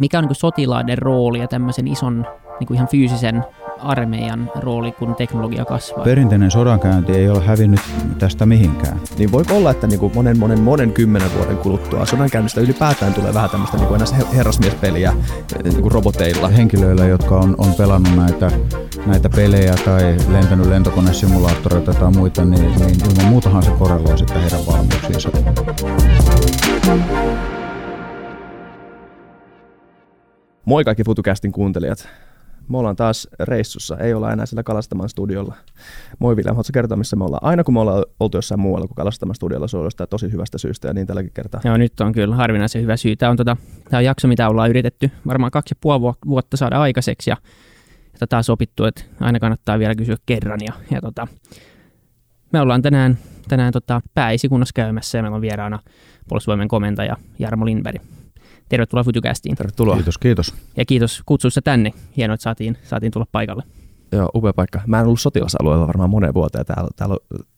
Mikä on niin kuin sotilaiden rooli ja tämmöisen ison niin kuin ihan fyysisen armeijan rooli, kun teknologia kasvaa? Perinteinen sodankäynti ei ole hävinnyt tästä mihinkään. Niin voi olla, että niin kuin monen, monen, monen kymmenen vuoden kuluttua sodankäynnistä ylipäätään tulee vähän tämmöistä niin kuin herrasmiespeliä niin kuin roboteilla. Henkilöillä, jotka on, on pelannut näitä, näitä pelejä tai lentänyt lentokonesimulaattoreita tai muita, niin, niin ilman muutahan se korreloi sitten heidän valmiuksiinsa. Moi kaikki FutuCastin kuuntelijat. Me ollaan taas reissussa, ei olla enää sillä Kalastaman studiolla. Moi Vilja, haluatko kertoa, missä me ollaan? Aina kun me ollaan oltu jossain muualla kuin Kalastaman studiolla, se on jostain tosi hyvästä syystä ja niin tälläkin kertaa. Joo, nyt on kyllä harvinaisen hyvä syy. Tämä on, tota, tämä on jakso, mitä ollaan yritetty varmaan kaksi ja puoli vuotta saada aikaiseksi ja, ja on sopittu, että aina kannattaa vielä kysyä kerran. Ja, ja tota, me ollaan tänään, tänään tota, pääesikunnassa käymässä ja meillä on vieraana puolustusvoimien komentaja Jarmo Lindberg. Tervetuloa Futucastiin. Tervetuloa. Kiitos, kiitos. Ja kiitos kutsusta tänne. Hienoa, että saatiin, saatiin tulla paikalle. Joo, upea paikka. Mä en ollut sotilasalueella varmaan moneen vuoteen. Täällä, täällä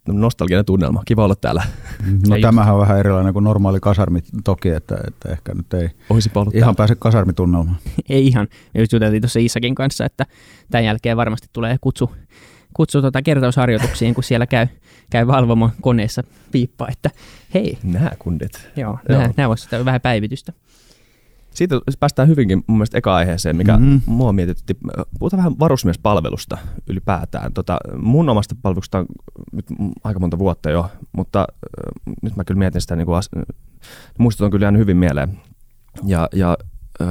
on nostalginen tunnelma. Kiva olla täällä. No ja tämähän on vähän erilainen kuin normaali kasarmi toki, että, että ehkä nyt ei Olisi ihan täällä. pääse kasarmitunnelmaan. ei ihan. Me just juteltiin tuossa Issakin kanssa, että tämän jälkeen varmasti tulee kutsu, kutsu tuota kertausharjoituksiin, kun siellä käy, käy valvomo koneessa piippa, että hei. Nämä kundit. Joo, Joo. nämä, nämä voisivat vähän päivitystä. Siitä päästään hyvinkin mun mielestä eka aiheeseen, mikä mm-hmm. mua mietitytti. Puhutaan vähän varusmiespalvelusta ylipäätään. Tota, mun omasta palveluksesta on nyt aika monta vuotta jo, mutta äh, nyt mä kyllä mietin sitä, niin kuin as- muistot on kyllä jäänyt hyvin mieleen. Ja, ja äh,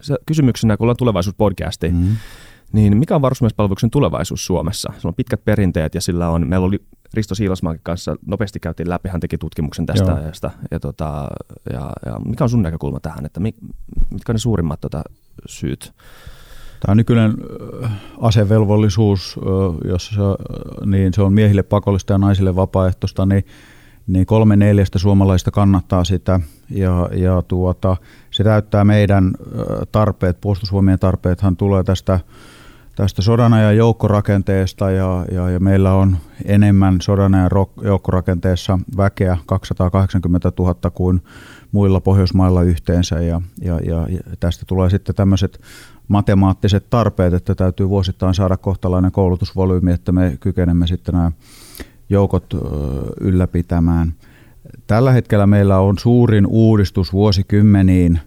se kysymyksenä, kun ollaan tulevaisuuspodcasti, mm-hmm. Niin mikä on varusmiespalveluksen tulevaisuus Suomessa? Se on pitkät perinteet ja sillä on, meillä oli Risto Siilasmaan kanssa nopeasti käytiin läpi, hän teki tutkimuksen tästä Joo. ajasta. Ja, tota, ja, ja mikä on sun näkökulma tähän, että mitkä on ne suurimmat tota, syyt? Tämä nykyinen asevelvollisuus, jossa niin se on miehille pakollista ja naisille vapaaehtoista, niin, niin kolme neljästä suomalaista kannattaa sitä ja, ja tuota, se täyttää meidän tarpeet, puolustusvoimien tarpeethan tulee tästä tästä sodanajan joukkorakenteesta ja, ja, ja meillä on enemmän sodanajan joukkorakenteessa väkeä 280 000 kuin muilla Pohjoismailla yhteensä ja, ja, ja, tästä tulee sitten tämmöiset matemaattiset tarpeet, että täytyy vuosittain saada kohtalainen koulutusvolyymi, että me kykenemme sitten nämä joukot ylläpitämään. Tällä hetkellä meillä on suurin uudistus vuosikymmeniin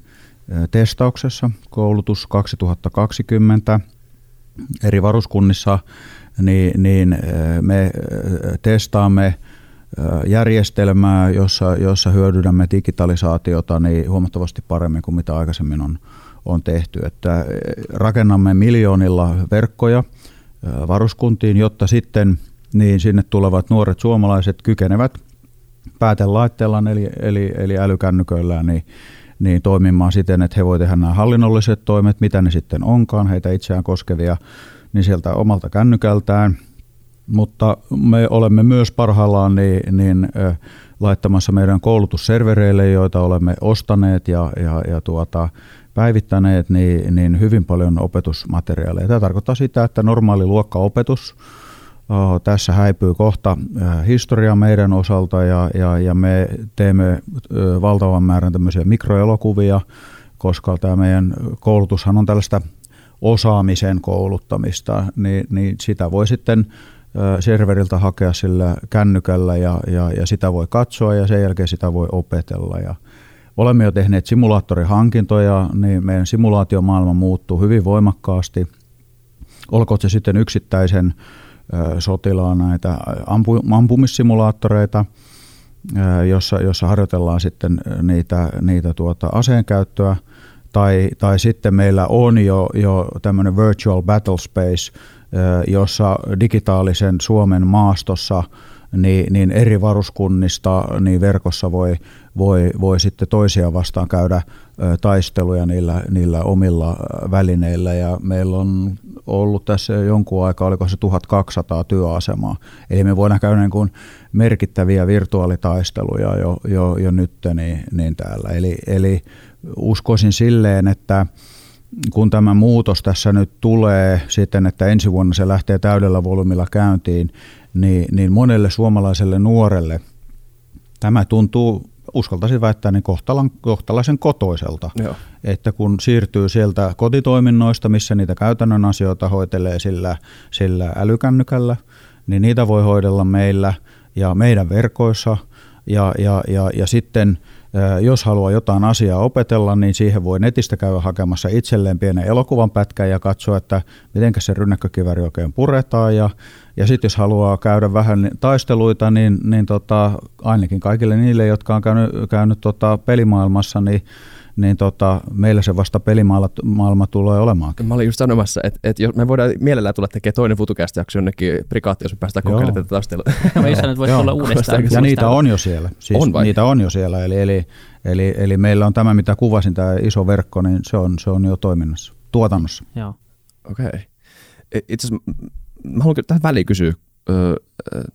testauksessa, koulutus 2020 – eri varuskunnissa, niin, niin me testaamme järjestelmää, jossa, jossa hyödynnämme digitalisaatiota niin huomattavasti paremmin kuin mitä aikaisemmin on, on tehty. Että rakennamme miljoonilla verkkoja varuskuntiin, jotta sitten niin sinne tulevat nuoret suomalaiset kykenevät päätelaitteellaan eli, eli, eli älykännyköillään niin, niin toimimaan siten, että he voivat tehdä nämä hallinnolliset toimet, mitä ne sitten onkaan, heitä itseään koskevia, niin sieltä omalta kännykältään. Mutta me olemme myös parhaillaan niin, niin laittamassa meidän koulutusservereille, joita olemme ostaneet ja, ja, ja tuota, päivittäneet, niin, niin hyvin paljon opetusmateriaaleja. Tämä tarkoittaa sitä, että normaali luokkaopetus – Tässä häipyy kohta historia meidän osalta ja, ja, ja me teemme valtavan määrän tämmöisiä mikroelokuvia, koska tämä meidän koulutushan on tällaista osaamisen kouluttamista, niin, niin sitä voi sitten serveriltä hakea sillä kännykällä ja, ja, ja sitä voi katsoa ja sen jälkeen sitä voi opetella. Ja olemme jo tehneet simulaattorihankintoja, niin meidän simulaatiomaailma muuttuu hyvin voimakkaasti. Olkoon se sitten yksittäisen sotilaan näitä ampu, ampumissimulaattoreita, jossa, jossa harjoitellaan sitten niitä, niitä tuota aseenkäyttöä, tai, tai sitten meillä on jo, jo tämmöinen virtual battle space, jossa digitaalisen Suomen maastossa niin, niin eri varuskunnista niin verkossa voi, voi, voi sitten toisia vastaan käydä taisteluja niillä, niillä omilla välineillä. Ja meillä on ollut tässä jo jonkun aikaa, oliko se 1200 työasemaa. Eli me voidaan käydä niin kuin merkittäviä virtuaalitaisteluja jo, jo, jo nyt niin, niin täällä. Eli, eli uskoisin silleen, että kun tämä muutos tässä nyt tulee sitten, että ensi vuonna se lähtee täydellä volyymilla käyntiin, niin, niin monelle suomalaiselle nuorelle tämä tuntuu uskaltaisin väittää, niin kohtalan, kohtalaisen kotoiselta. Joo. Että kun siirtyy sieltä kotitoiminnoista, missä niitä käytännön asioita hoitelee sillä, sillä älykännykällä, niin niitä voi hoidella meillä ja meidän verkoissa. Ja, ja, ja, ja sitten jos haluaa jotain asiaa opetella, niin siihen voi netistä käydä hakemassa itselleen pienen elokuvan pätkän ja katsoa, että miten se rynnäkkökiväri oikein puretaan. Ja, ja sitten jos haluaa käydä vähän taisteluita, niin, niin tota, ainakin kaikille niille, jotka on käynyt, käynyt tota pelimaailmassa, niin niin tota, meillä se vasta pelimaailma tulee olemaan. Mä olin just sanomassa, että, että jos me voidaan mielellään tulla tekemään toinen futukästä jakso jonnekin prikaatti, jos me päästään kokeilemaan tätä taistelua. Mä että voisi olla uudestaan. Ja niitä on jo siellä. Siis on vai? Niitä on jo siellä. Eli, eli, eli, eli, meillä on tämä, mitä kuvasin, tämä iso verkko, niin se on, se on jo toiminnassa, tuotannossa. Joo. Okei. Okay. Itse asiassa mä haluan tähän väliin kysyä, öö,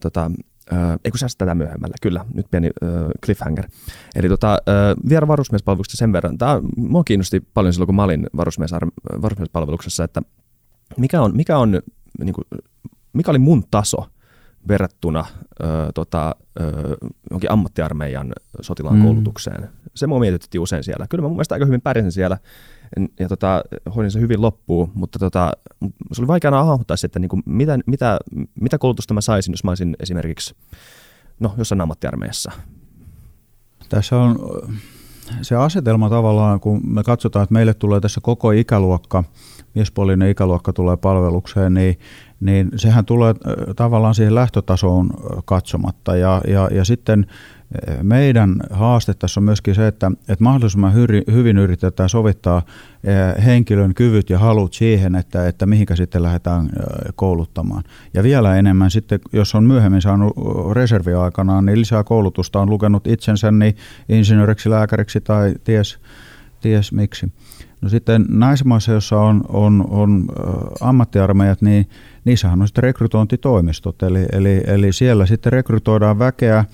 tota, Öö, ei kun tätä myöhemmällä, kyllä, nyt pieni öö, cliffhanger. Eli tota, öö, vielä varusmiespalveluksesta sen verran. Tämä mua kiinnosti paljon silloin, kun mä olin varusmies, varusmiespalveluksessa, että mikä, on, mikä, on, niin kuin, mikä oli mun taso verrattuna öö, tota, jonkin ammattiarmeijan sotilaan mm. koulutukseen. Se mua mietitytti usein siellä. Kyllä mä mun mielestä aika hyvin pärjäsin siellä ja tota, hoidin se hyvin loppuun, mutta tota, se oli vaikeaa hahmottaa että niin kuin, mitä, mitä, mitä koulutusta mä saisin, jos mä olisin esimerkiksi no, jossain ammattiarmeijassa. Tässä on se asetelma tavallaan, kun me katsotaan, että meille tulee tässä koko ikäluokka, miespuolinen ikäluokka tulee palvelukseen, niin, niin sehän tulee tavallaan siihen lähtötasoon katsomatta. Ja, ja, ja sitten meidän haaste tässä on myöskin se, että, että mahdollisimman hyvin yritetään sovittaa henkilön kyvyt ja halut siihen, että, että mihinkä sitten lähdetään kouluttamaan. Ja vielä enemmän sitten, jos on myöhemmin saanut reserviaikanaan, niin lisää koulutusta on lukenut itsensä niin insinööriksi, lääkäriksi tai ties, ties miksi. No sitten näissä maissa, joissa on, on, on ammattiarmeijat, niin niissähän on sitten rekrytointitoimistot, eli, eli, eli siellä sitten rekrytoidaan väkeä,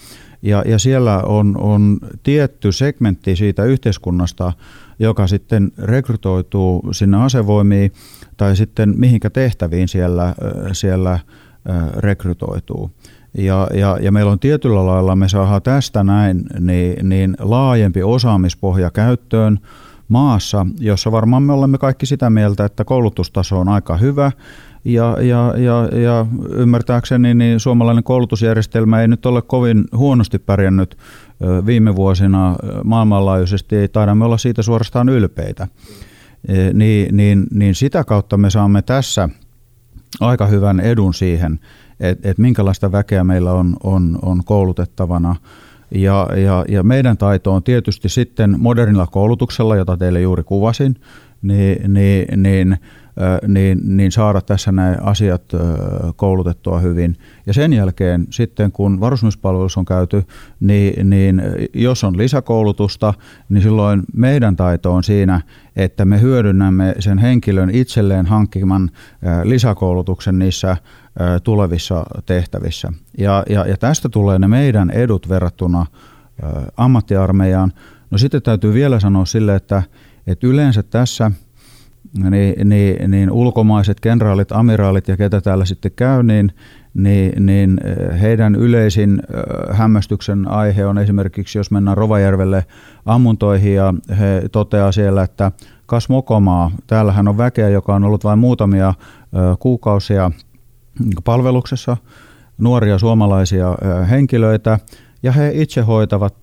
ja, ja siellä on, on tietty segmentti siitä yhteiskunnasta, joka sitten rekrytoituu sinne asevoimiin tai sitten mihinkä tehtäviin siellä, siellä rekrytoituu. Ja, ja, ja meillä on tietyllä lailla, me saadaan tästä näin niin, niin laajempi osaamispohja käyttöön maassa, jossa varmaan me olemme kaikki sitä mieltä, että koulutustaso on aika hyvä, ja, ja, ja, ja ymmärtääkseni niin suomalainen koulutusjärjestelmä ei nyt ole kovin huonosti pärjännyt viime vuosina maailmanlaajuisesti, ei taida me olla siitä suorastaan ylpeitä. Niin, niin, niin sitä kautta me saamme tässä aika hyvän edun siihen, että et minkälaista väkeä meillä on, on, on koulutettavana. Ja, ja, ja meidän taito on tietysti sitten modernilla koulutuksella, jota teille juuri kuvasin, niin, niin, niin niin, niin saada tässä nämä asiat koulutettua hyvin. Ja sen jälkeen sitten, kun varusmiespalvelus on käyty, niin, niin jos on lisäkoulutusta, niin silloin meidän taito on siinä, että me hyödynnämme sen henkilön itselleen hankkiman lisäkoulutuksen niissä tulevissa tehtävissä. Ja, ja, ja tästä tulee ne meidän edut verrattuna ammattiarmeijaan. No sitten täytyy vielä sanoa sille, että, että yleensä tässä – niin, niin, niin ulkomaiset kenraalit, amiraalit ja ketä täällä sitten käy, niin, niin, niin eh, heidän yleisin eh, hämmästyksen aihe on esimerkiksi, jos mennään Rovajärvelle ammuntoihin ja he toteaa siellä, että kas mokomaa, täällähän on väkeä, joka on ollut vain muutamia eh, kuukausia palveluksessa, nuoria suomalaisia henkilöitä, ja he itse hoitavat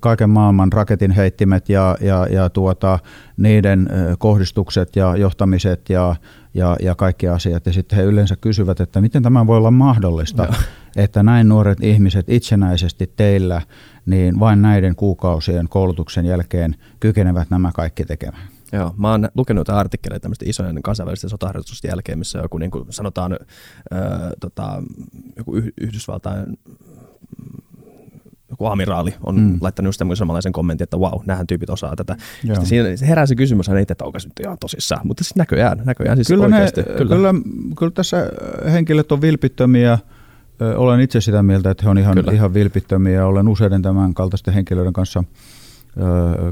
kaiken maailman raketin heittimet ja, ja, ja tuota, niiden kohdistukset ja johtamiset ja, ja, ja kaikki asiat. Ja sitten he yleensä kysyvät, että miten tämä voi olla mahdollista, Joo. että näin nuoret ihmiset itsenäisesti teillä niin vain näiden kuukausien koulutuksen jälkeen kykenevät nämä kaikki tekemään. Joo, mä oon lukenut artikkeleita tämmöistä isojen kansainvälisten sotaharjoitusten jälkeen, missä joku niin kuin sanotaan, öö, tota, joku Yhdysvaltain joku amiraali on mm. laittanut just tämmöisen samanlaisen kommentin, että wow, nämähän tyypit osaa tätä. Sitten siinä herää se kysymys itse, että onko se nyt ihan tosissaan, mutta siis näköjään, näköjään siis kyllä, ne, kyllä. Kyllä, kyllä tässä henkilöt on vilpittömiä, olen itse sitä mieltä, että he on ihan, ihan vilpittömiä. Olen useiden tämän kaltaisten henkilöiden kanssa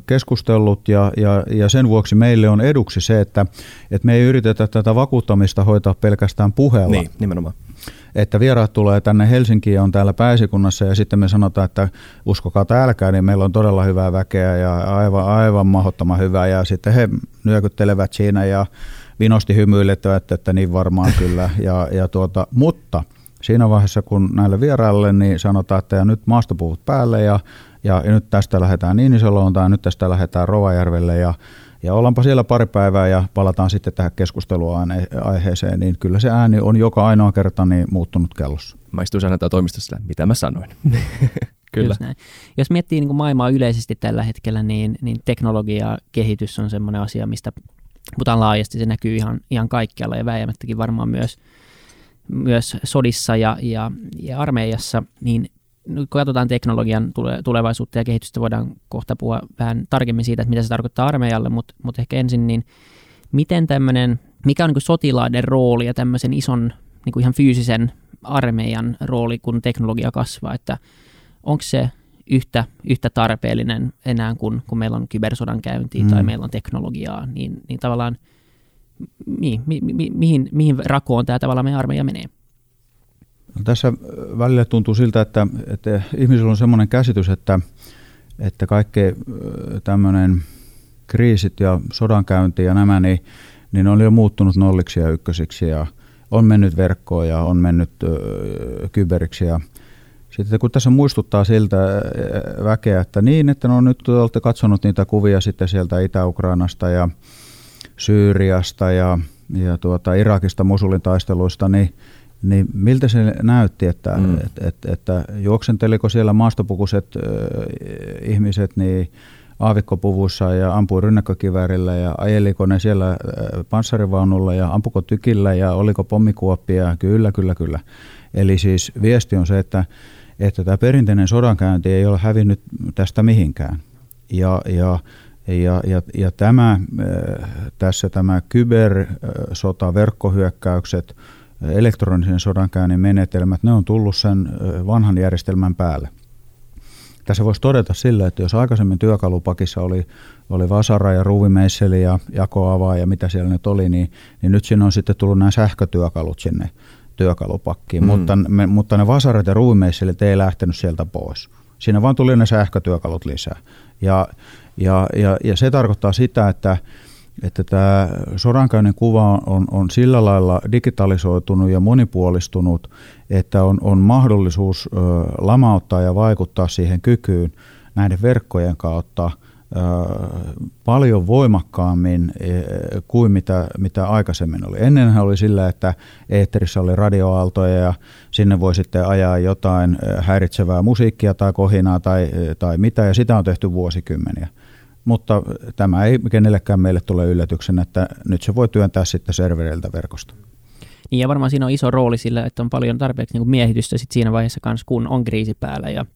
keskustellut ja, ja, ja sen vuoksi meille on eduksi se, että, että me ei yritetä tätä vakuuttamista hoitaa pelkästään puheella. Niin, nimenomaan. Että vieraat tulee tänne Helsinkiin ja on täällä pääsikunnassa ja sitten me sanotaan, että uskokaa älkää, niin meillä on todella hyvää väkeä ja aivan, aivan mahdottoman hyvää ja sitten he nyökyttelevät siinä ja vinosti hymyilettävät, että niin varmaan kyllä. Ja, ja tuota, mutta siinä vaiheessa, kun näille vieraille, niin sanotaan, että ja nyt maastopuvut päälle ja, ja, nyt tästä lähdetään Niinisaloon tai nyt tästä lähdetään Rovajärvelle ja, ja ollaanpa siellä pari päivää ja palataan sitten tähän keskusteluaiheeseen, niin kyllä se ääni on joka ainoa kerta niin muuttunut kellossa. Mä istuin aina toimistossa, mitä mä sanoin. Kyllä. näin. Jos miettii niin kuin maailmaa yleisesti tällä hetkellä, niin, niin teknologia kehitys on sellainen asia, mistä puhutaan laajasti, se näkyy ihan, ihan kaikkialla ja väijämättäkin varmaan myös, myös sodissa ja, ja, ja armeijassa, niin kun katsotaan teknologian tulevaisuutta ja kehitystä, voidaan kohta puhua vähän tarkemmin siitä, että mitä se tarkoittaa armeijalle, mutta, mutta ehkä ensin, niin miten tämmöinen, mikä on niin sotilaiden rooli ja tämmöisen ison niin kuin ihan fyysisen armeijan rooli, kun teknologia kasvaa, että onko se yhtä, yhtä tarpeellinen enää kuin kun meillä on kybersodan käyntiä mm. tai meillä on teknologiaa, niin, niin tavallaan mi, mi, mi, mihin, mihin rakoon tämä tavallaan meidän armeija menee? Tässä välillä tuntuu siltä, että, että ihmisillä on sellainen käsitys, että, että kaikki tämmöinen kriisit ja sodankäynti ja nämä, niin, niin on jo muuttunut nolliksi ja ykkösiksi ja on mennyt verkkoon ja on mennyt ö, kyberiksi. Ja sitten kun tässä muistuttaa siltä väkeä, että niin, että no nyt olette katsonut niitä kuvia sitten sieltä Itä-Ukrainasta ja Syyriasta ja, ja tuota, Irakista Mosulin taisteluista, niin, niin miltä se näytti, että, mm. et, et, että juoksenteliko siellä maastopukuiset äh, ihmiset niin aavikkopuvuissa ja ampui rynnäkkökiväärillä ja ajeliko ne siellä panssarivaunulla ja ampuko tykillä ja oliko pommikuoppia? Kyllä, kyllä, kyllä. Eli siis viesti on se, että että tämä perinteinen sodankäynti ei ole hävinnyt tästä mihinkään. Ja, ja, ja, ja, ja tämä, äh, tässä tämä kybersota, verkkohyökkäykset, elektronisen sodankäynnin menetelmät, ne on tullut sen vanhan järjestelmän päälle. Tässä voisi todeta sillä, että jos aikaisemmin työkalupakissa oli, oli vasara ja ruuvimeisseli ja jakoavaa ja mitä siellä nyt oli, niin, niin nyt siinä on sitten tullut nämä sähkötyökalut sinne työkalupakkiin, mm. mutta, me, mutta ne vasarat ja ruumeisselit ei lähtenyt sieltä pois. Siinä vaan tuli ne sähkötyökalut lisää. Ja, ja, ja, ja se tarkoittaa sitä, että, että tämä sodankäynnin kuva on, on sillä lailla digitalisoitunut ja monipuolistunut, että on, on mahdollisuus ö, lamauttaa ja vaikuttaa siihen kykyyn näiden verkkojen kautta – paljon voimakkaammin e, kuin mitä, mitä aikaisemmin oli. Ennenhän oli sillä, että eetterissä oli radioaaltoja ja sinne voi sitten ajaa jotain häiritsevää musiikkia tai kohinaa tai, tai mitä, ja sitä on tehty vuosikymmeniä. Mutta tämä ei kenellekään meille tule yllätyksen, että nyt se voi työntää sitten servereiltä verkosta. Niin ja varmaan siinä on iso rooli sillä, että on paljon tarpeeksi niin kuin miehitystä sit siinä vaiheessa kanssa, kun on kriisi päällä ja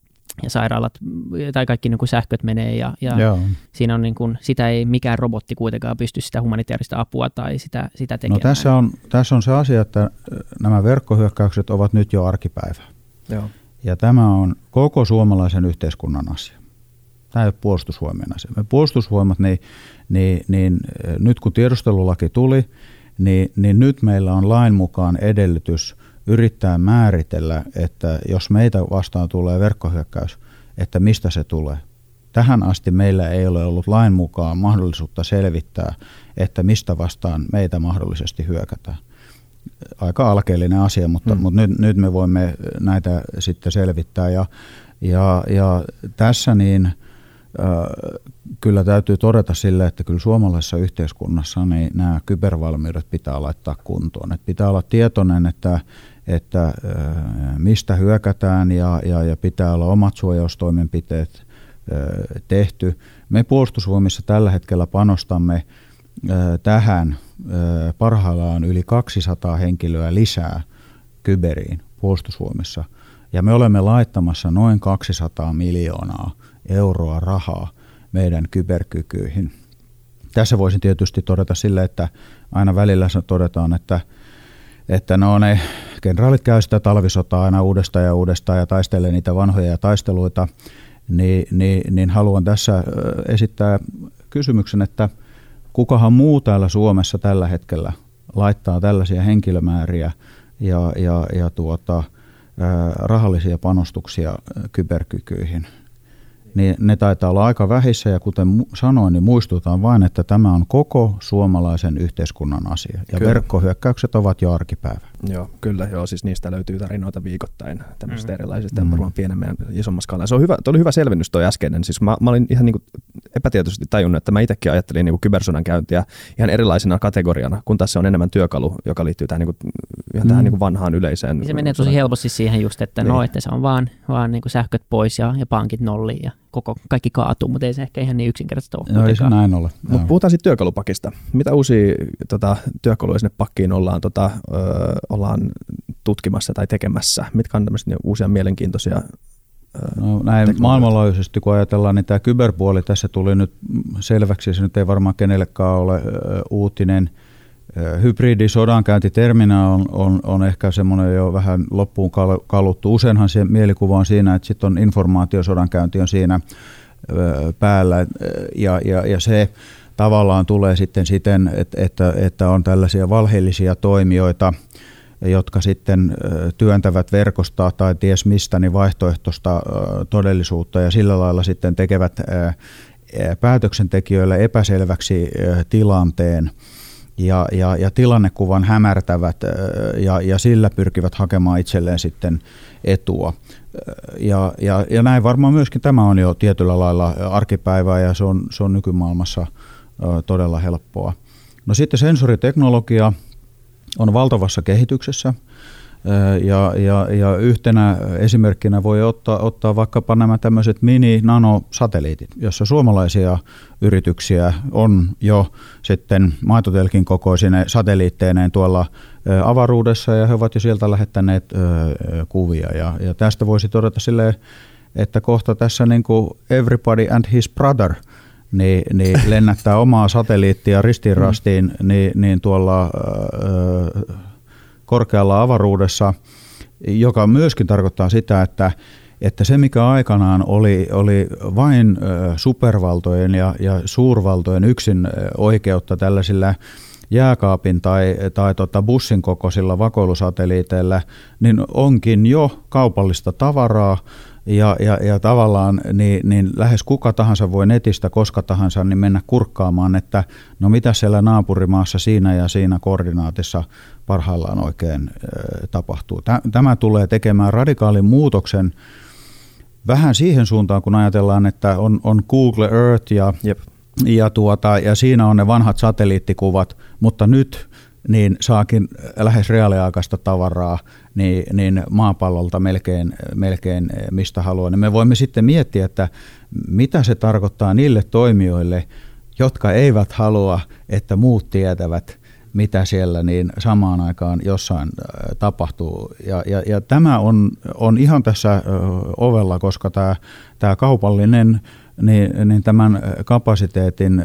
ja sairaalat tai kaikki niin kuin sähköt menee ja, ja siinä on niin kuin, sitä ei mikään robotti kuitenkaan pysty sitä humanitaarista apua tai sitä, sitä tekemään. No tässä on, tässä on se asia, että nämä verkkohyökkäykset ovat nyt jo arkipäivää. Joo. Ja tämä on koko suomalaisen yhteiskunnan asia. Tämä ei ole puolustusvoimien asia. Me puolustusvoimat, niin, niin, niin nyt kun tiedustelulaki tuli, niin, niin nyt meillä on lain mukaan edellytys – yrittää määritellä, että jos meitä vastaan tulee verkkohyökkäys, että mistä se tulee. Tähän asti meillä ei ole ollut lain mukaan mahdollisuutta selvittää, että mistä vastaan meitä mahdollisesti hyökätään. Aika alkeellinen asia, mutta, hmm. mutta nyt, nyt me voimme näitä sitten selvittää. Ja, ja, ja tässä niin – kyllä täytyy todeta sille, että kyllä suomalaisessa yhteiskunnassa niin nämä kybervalmiudet pitää laittaa kuntoon. Et pitää olla tietoinen, että, että mistä hyökätään ja, ja, ja pitää olla omat suojaustoimenpiteet tehty. Me puolustusvoimissa tällä hetkellä panostamme tähän parhaillaan yli 200 henkilöä lisää kyberiin puolustusvoimissa. Ja me olemme laittamassa noin 200 miljoonaa euroa rahaa meidän kyberkykyihin. Tässä voisin tietysti todeta sille, että aina välillä todetaan, että, että no ne kenraalit käy sitä talvisotaa aina uudestaan ja uudestaan ja taistelee niitä vanhoja taisteluita, niin, niin, niin haluan tässä esittää kysymyksen, että kukahan muu täällä Suomessa tällä hetkellä laittaa tällaisia henkilömääriä ja, ja, ja tuota, rahallisia panostuksia kyberkykyihin – niin ne taitaa olla aika vähissä ja kuten sanoin, niin muistutan vain, että tämä on koko suomalaisen yhteiskunnan asia ja kyllä. verkkohyökkäykset ovat jo arkipäivä. Joo, kyllä, joo, siis niistä löytyy tarinoita viikoittain tämmöisistä mm. erilaisista mm. varmaan pienemmän ja isommassa skaalalla. Se on hyvä, oli hyvä selvennys toi äskeinen, siis mä, mä olin ihan niin epätietoisesti tajunnut, että mä itsekin ajattelin niin kybersodan käyntiä ihan erilaisena kategoriana, kun tässä on enemmän työkalu, joka liittyy tähän, niin kuin, ihan tähän mm. niin kuin vanhaan yleiseen. Niin se menee tosi helposti siihen just, että no, niin. no, että se on vaan, vaan niin kuin sähköt pois ja, ja pankit nolliin ja koko, kaikki kaatuu, mutta ei se ehkä ihan niin yksinkertaista ole. Joo, ei se näin ole. Mutta puhutaan sitten työkalupakista. Mitä uusia tota, työkaluja sinne pakkiin ollaan, tota, ö, ollaan tutkimassa tai tekemässä? Mitkä on tämmöisiä uusia mielenkiintoisia No, näin maailmanlaajuisesti, kun ajatellaan, niin tämä kyberpuoli tässä tuli nyt selväksi, se nyt ei varmaan kenellekään ole uutinen. Hybridisodankäyntiterminä on, on, on ehkä semmoinen jo vähän loppuun kaluttu. Useinhan se mielikuva on siinä, että sitten on informaatiosodankäynti on siinä päällä ja, ja, ja se tavallaan tulee sitten siten, että, että, on tällaisia valheellisia toimijoita – jotka sitten työntävät verkosta tai ties mistä niin vaihtoehtoista todellisuutta ja sillä lailla sitten tekevät päätöksentekijöille epäselväksi tilanteen ja, ja, ja tilannekuvan hämärtävät ja, ja sillä pyrkivät hakemaan itselleen sitten etua. Ja, ja, ja näin varmaan myöskin tämä on jo tietyllä lailla arkipäivää ja se on, se on nykymaailmassa todella helppoa. No sitten sensoriteknologia, on valtavassa kehityksessä. Ja, ja, ja yhtenä esimerkkinä voi ottaa, ottaa vaikkapa nämä tämmöiset mini-nanosatelliitit, jossa suomalaisia yrityksiä on jo sitten maitotelkin kokoisine satelliitteineen tuolla avaruudessa ja he ovat jo sieltä lähettäneet kuvia. Ja, ja tästä voisi todeta silleen, että kohta tässä niin kuin everybody and his brother – niin, niin lennättää omaa satelliittia ristiin rastiin niin, niin tuolla ö, korkealla avaruudessa, joka myöskin tarkoittaa sitä, että että se, mikä aikanaan oli, oli vain supervaltojen ja, ja suurvaltojen yksin oikeutta tällaisilla jääkaapin tai, tai tota bussin kokoisilla vakoilusatelliiteilla, niin onkin jo kaupallista tavaraa, ja, ja, ja tavallaan niin, niin lähes kuka tahansa voi netistä koska tahansa niin mennä kurkkaamaan, että no mitä siellä naapurimaassa siinä ja siinä koordinaatissa parhaillaan oikein tapahtuu. Tämä tulee tekemään radikaalin muutoksen vähän siihen suuntaan, kun ajatellaan, että on, on Google Earth ja, Jep. ja, tuota, ja siinä on ne vanhat satelliittikuvat, mutta nyt niin saakin lähes reaaliaikaista tavaraa niin, niin maapallolta melkein, melkein mistä haluaa. Niin me voimme sitten miettiä, että mitä se tarkoittaa niille toimijoille, jotka eivät halua, että muut tietävät, mitä siellä niin samaan aikaan jossain tapahtuu. Ja, ja, ja tämä on, on ihan tässä ovella, koska tämä, tämä kaupallinen niin, niin tämän kapasiteetin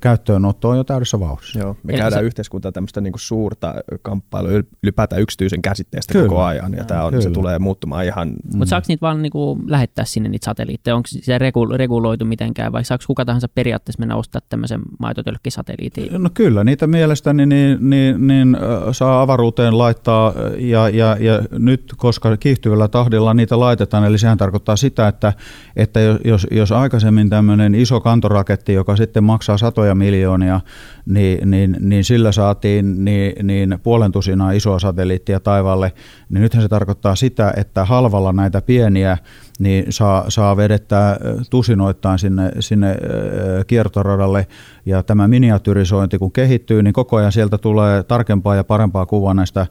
käyttöönotto on jo täydessä vauhdissa. Joo, me Eli käydään se... yhteiskuntaa tämmöistä niin suurta kamppailua ylipäätään yksityisen käsitteestä kyllä. koko ajan, ja tämä on, se tulee muuttumaan ihan... Mm. Mutta saako niitä vaan niin kuin lähettää sinne niitä satelliitteja? Onko se reguloitu mitenkään, vai saako kuka tahansa periaatteessa mennä ostaa tämmöisen maitotölkkisatelliitin? No kyllä, niitä mielestäni niin, niin, niin, saa avaruuteen laittaa, ja, ja, ja nyt, koska kiihtyvällä tahdilla niitä laitetaan, eli sehän tarkoittaa sitä, että, että jos, jos aika aikaisemmin tämmöinen iso kantoraketti, joka sitten maksaa satoja miljoonia, niin, niin, niin sillä saatiin niin, niin puolen tusinaa isoa satelliittia taivaalle, niin nythän se tarkoittaa sitä, että halvalla näitä pieniä niin saa, saa vedettää tusinoittain sinne, sinne kiertoradalle. Ja tämä miniatyrisointi kun kehittyy, niin koko ajan sieltä tulee tarkempaa ja parempaa kuvaa näistä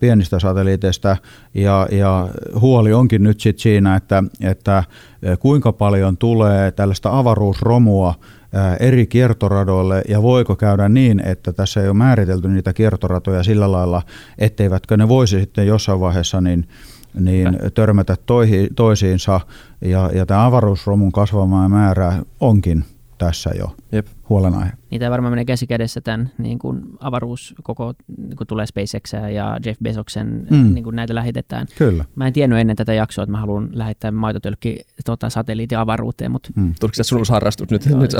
pienistä satelliiteista. Ja, ja huoli onkin nyt sit siinä, että, että kuinka paljon tulee tällaista avaruusromua eri kiertoradoille ja voiko käydä niin, että tässä ei ole määritelty niitä kiertoratoja sillä lailla, etteivätkö ne voisi sitten jossain vaiheessa niin niin törmätä toihi, toisiinsa ja, ja tämä avaruusromun kasvamaan määrä onkin tässä jo Jep. huolenaihe. Niitä varmaan menee käsi kädessä tämän niin kuin avaruus, koko niin kuin tulee SpaceX ja Jeff Bezoksen, mm. niin kuin näitä lähetetään. Kyllä. Mä en tiennyt ennen tätä jaksoa, että mä haluan lähettää maitotölkki tota, satelliitin avaruuteen, mutta... Mm. Tuliko se sunnusharrastus nyt? Joo, nyt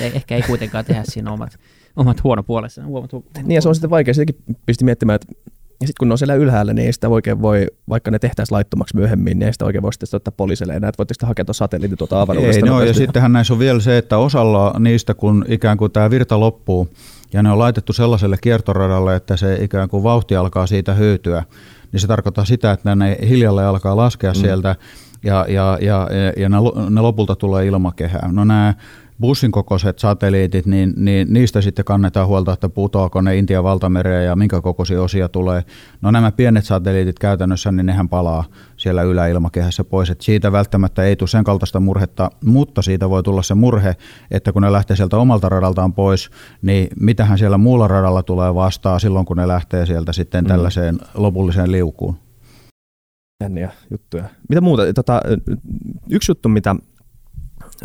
ei, ehkä ei kuitenkaan tehdä siinä omat, omat huonopuolensa. Huomat, huomat niin ja se on sitten vaikea. Sitäkin pisti miettimään, että ja sitten kun ne on siellä ylhäällä, niin ei sitä oikein voi, vaikka ne tehtäisiin laittomaksi myöhemmin, niin ei sitä oikein voi sitten ottaa poliisille enää, että voitteko hakea tuon satelliitin tuota avaruudesta. Ei, no, ja sittenhän näissä on vielä se, että osalla niistä, kun ikään kuin tämä virta loppuu, ja ne on laitettu sellaiselle kiertoradalle, että se ikään kuin vauhti alkaa siitä hyytyä, niin se tarkoittaa sitä, että ne hiljalle alkaa laskea mm. sieltä, ja, ja, ja, ja ne, ne lopulta tulee ilmakehään. No nämä bussin kokoiset satelliitit, niin, niin niistä sitten kannetaan huolta, että putoako ne Intian valtamereen ja minkä kokoisia osia tulee. No nämä pienet satelliitit käytännössä, niin nehän palaa siellä yläilmakehässä pois. Et siitä välttämättä ei tule sen kaltaista murhetta, mutta siitä voi tulla se murhe, että kun ne lähtee sieltä omalta radaltaan pois, niin mitähän siellä muulla radalla tulee vastaan silloin, kun ne lähtee sieltä sitten mm. tällaiseen lopulliseen liukuun. Jänniä juttuja. Mitä muuta? Tota, yksi juttu, mitä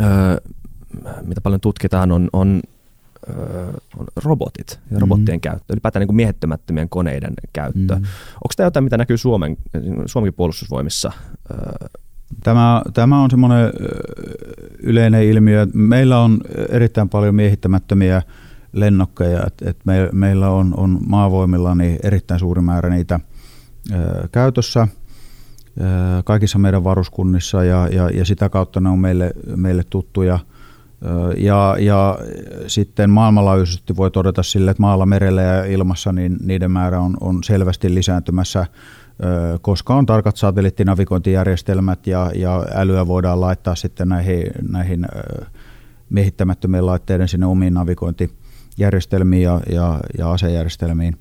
öö, mitä paljon tutkitaan, on, on, on robotit ja mm-hmm. robottien mm. käyttö, ylipäätään niin kuin miehittämättömien koneiden käyttö. Mm. Onko tämä jotain, mitä näkyy Suomen, Suomen puolustusvoimissa? Tämä, tämä on semmoinen yleinen ilmiö. Meillä on erittäin paljon miehittämättömiä lennokkeja. Et, et me, meillä on, on maavoimilla niin erittäin suuri määrä niitä ö, käytössä kaikissa meidän varuskunnissa ja, ja, ja sitä kautta ne on meille, meille tuttuja – ja, ja sitten maailmanlaajuisesti voi todeta sille, että maalla, merellä ja ilmassa niin niiden määrä on, on selvästi lisääntymässä, koska on tarkat satelliittinavigointijärjestelmät ja, ja älyä voidaan laittaa sitten näihin, näihin miehittämättömien laitteiden sinne omiin navigointijärjestelmiin ja, ja, ja asejärjestelmiin.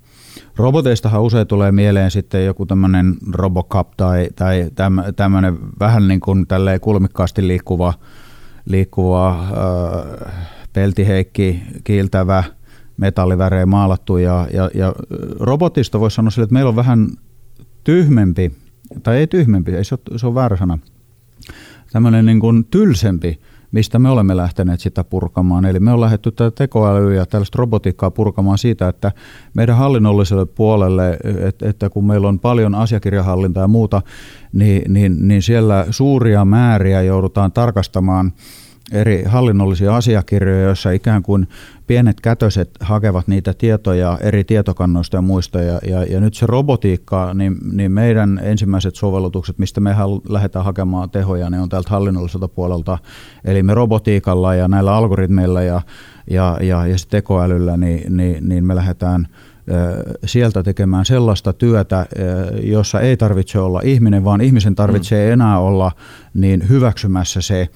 Roboteistahan usein tulee mieleen sitten joku tämmöinen Robocop tai, tai tämmöinen vähän niin kuin kulmikkaasti liikkuva liikkuva peltiheikki, kiiltävä, metalliväreen maalattu ja, ja, ja robotista voisi sanoa sille, että meillä on vähän tyhmempi, tai ei tyhmempi, ei se ole, se on väärä sana, tämmöinen niin kuin tylsempi, mistä me olemme lähteneet sitä purkamaan. Eli me ollaan lähdetty tätä tekoälyä ja tällaista robotiikkaa purkamaan siitä, että meidän hallinnolliselle puolelle, että kun meillä on paljon asiakirjahallintaa ja muuta, niin, niin, niin siellä suuria määriä joudutaan tarkastamaan eri hallinnollisia asiakirjoja, joissa ikään kuin pienet kätöset hakevat niitä tietoja eri tietokannoista ja muista. Ja, ja, ja nyt se robotiikka, niin, niin meidän ensimmäiset sovellutukset, mistä me lähdetään hakemaan tehoja, ne on täältä hallinnolliselta puolelta. Eli me robotiikalla ja näillä algoritmeilla ja, ja, ja, ja tekoälyllä, niin, niin, niin me lähdetään – sieltä tekemään sellaista työtä, jossa ei tarvitse olla ihminen, vaan ihmisen tarvitsee mm. enää olla niin hyväksymässä se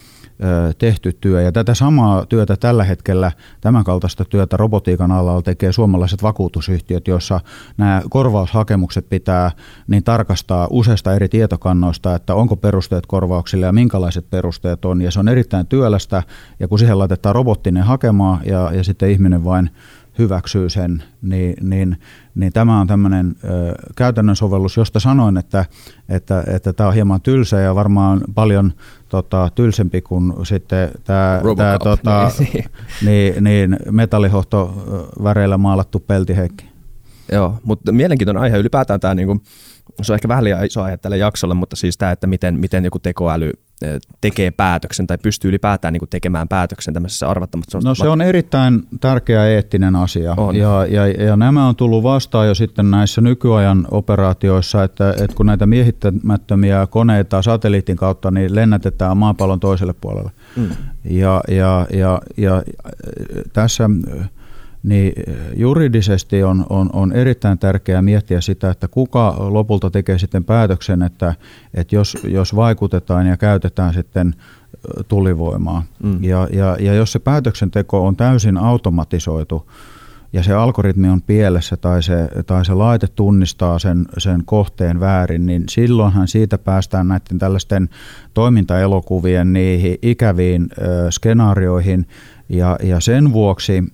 tehty työ. Ja tätä samaa työtä tällä hetkellä, tämän kaltaista työtä robotiikan alalla tekee suomalaiset vakuutusyhtiöt, joissa nämä korvaushakemukset pitää niin tarkastaa useista eri tietokannoista, että onko perusteet korvauksille ja minkälaiset perusteet on. Ja se on erittäin työlästä, ja kun siihen laitetaan robottinen hakemaan ja, ja sitten ihminen vain hyväksyy sen, niin, niin, niin tämä on tämmöinen ö, käytännön sovellus, josta sanoin, että, että, että tämä on hieman tylsä ja varmaan paljon tota, tylsempi kuin sitten tämä, tämä tota, niin, niin, niin metallihohto väreillä maalattu peltiheikki. Joo, mutta mielenkiintoinen aihe. Ylipäätään tämä, niin kuin, se on ehkä vähän liian iso aihe tälle jaksolle, mutta siis tämä, että miten, miten joku tekoäly tekee päätöksen tai pystyy ylipäätään niin kuin tekemään päätöksen tämmöisessä arvattamatta. No se on erittäin tärkeä eettinen asia on. Ja, ja, ja nämä on tullut vastaan jo sitten näissä nykyajan operaatioissa, että, että kun näitä miehittämättömiä koneita satelliitin kautta niin lennätetään maapallon toiselle puolelle. Mm. Ja, ja, ja, ja tässä niin juridisesti on, on, on erittäin tärkeää miettiä sitä, että kuka lopulta tekee sitten päätöksen, että, että jos, jos vaikutetaan ja käytetään sitten tulivoimaa. Mm. Ja, ja, ja jos se päätöksenteko on täysin automatisoitu ja se algoritmi on pielessä tai se, tai se laite tunnistaa sen, sen kohteen väärin, niin silloinhan siitä päästään näiden tällaisten toimintaelokuvien niihin ikäviin ö, skenaarioihin, Ja, ja sen vuoksi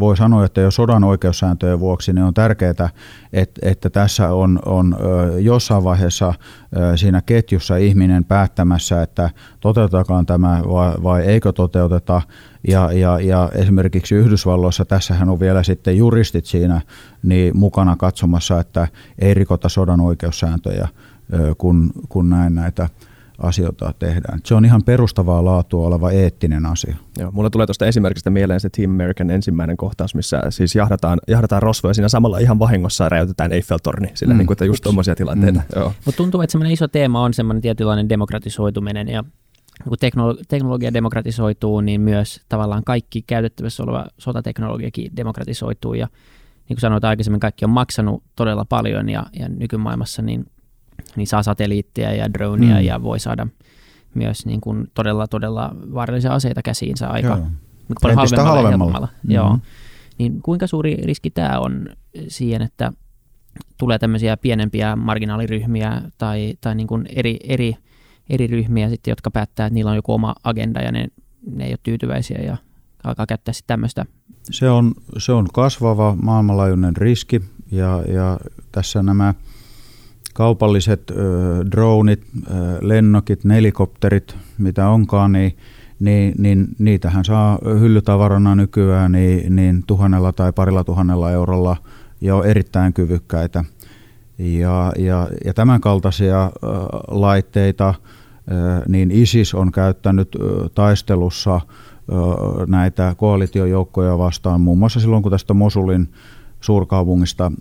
voi sanoa, että jo sodan oikeussääntöjen vuoksi niin on tärkeää, että, että tässä on, on jossain vaiheessa siinä ketjussa ihminen päättämässä, että toteutetakaan tämä vai, vai eikö toteuteta. Ja, ja, ja esimerkiksi Yhdysvalloissa, tässähän on vielä sitten juristit siinä niin mukana katsomassa, että ei rikota sodan oikeussääntöjä, kun, kun näin näitä asioita tehdään. Se on ihan perustavaa laatua oleva eettinen asia. Joo, mulla tulee tuosta esimerkistä mieleen se Team American ensimmäinen kohtaus, missä siis jahdataan, jahdataan rosvoja siinä samalla ihan vahingossa räjäytetään Eiffeltorni. Sillä mm. niin kuin, että just tuommoisia tilanteita. Mm. Mutta tuntuu, että semmoinen iso teema on semmoinen tietynlainen demokratisoituminen ja kun teknologia demokratisoituu, niin myös tavallaan kaikki käytettävissä oleva sotateknologiakin demokratisoituu ja niin kuin sanoit aikaisemmin, kaikki on maksanut todella paljon ja, ja nykymaailmassa niin niin saa satelliitteja ja droneja mm. ja voi saada myös niin kuin todella, todella vaarallisia aseita käsiinsä aika Joo. Niin paljon halvemmalla. halvemmalla. Mm-hmm. Joo. Niin kuinka suuri riski tämä on siihen, että tulee tämmöisiä pienempiä marginaaliryhmiä tai, tai niin kuin eri, eri, eri ryhmiä sitten, jotka päättää, että niillä on joku oma agenda ja ne, ne ei ole tyytyväisiä ja alkaa käyttää sitten tämmöistä. Se on, se on kasvava maailmanlaajuinen riski ja, ja tässä nämä – kaupalliset ö, dronit, ö, lennokit, nelikopterit, mitä onkaan, niin, niin, niin niitähän saa hyllytavarana nykyään niin, niin tuhannella tai parilla tuhannella eurolla ja on erittäin kyvykkäitä. Ja, ja, ja tämän kaltaisia ö, laitteita niin ISIS on käyttänyt taistelussa näitä koalitiojoukkoja vastaan, muun muassa silloin kun tästä Mosulin suurkaupungista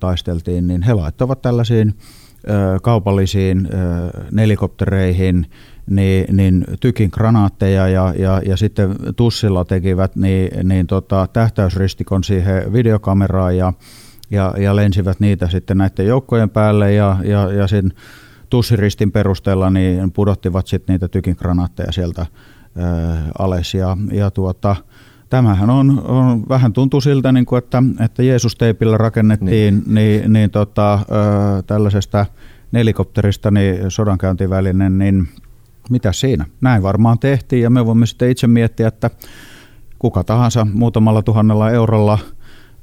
taisteltiin, niin he laittavat tällaisiin kaupallisiin nelikoptereihin niin, niin tykin granaatteja ja, ja, ja sitten tussilla tekivät niin, niin tota, tähtäysristikon siihen videokameraan ja, ja, ja lensivät niitä sitten näiden joukkojen päälle ja, ja, ja sen tussiristin perusteella niin pudottivat sitten niitä tykin granaatteja sieltä ö, alas ja, ja tuota, tämähän on, on, vähän tuntuu siltä, niin kuin, että, että Jeesus-teipillä rakennettiin niin. Niin, niin tota, ö, tällaisesta nelikopterista niin sodankäyntivälinen, niin mitä siinä? Näin varmaan tehtiin ja me voimme sitten itse miettiä, että kuka tahansa muutamalla tuhannella eurolla –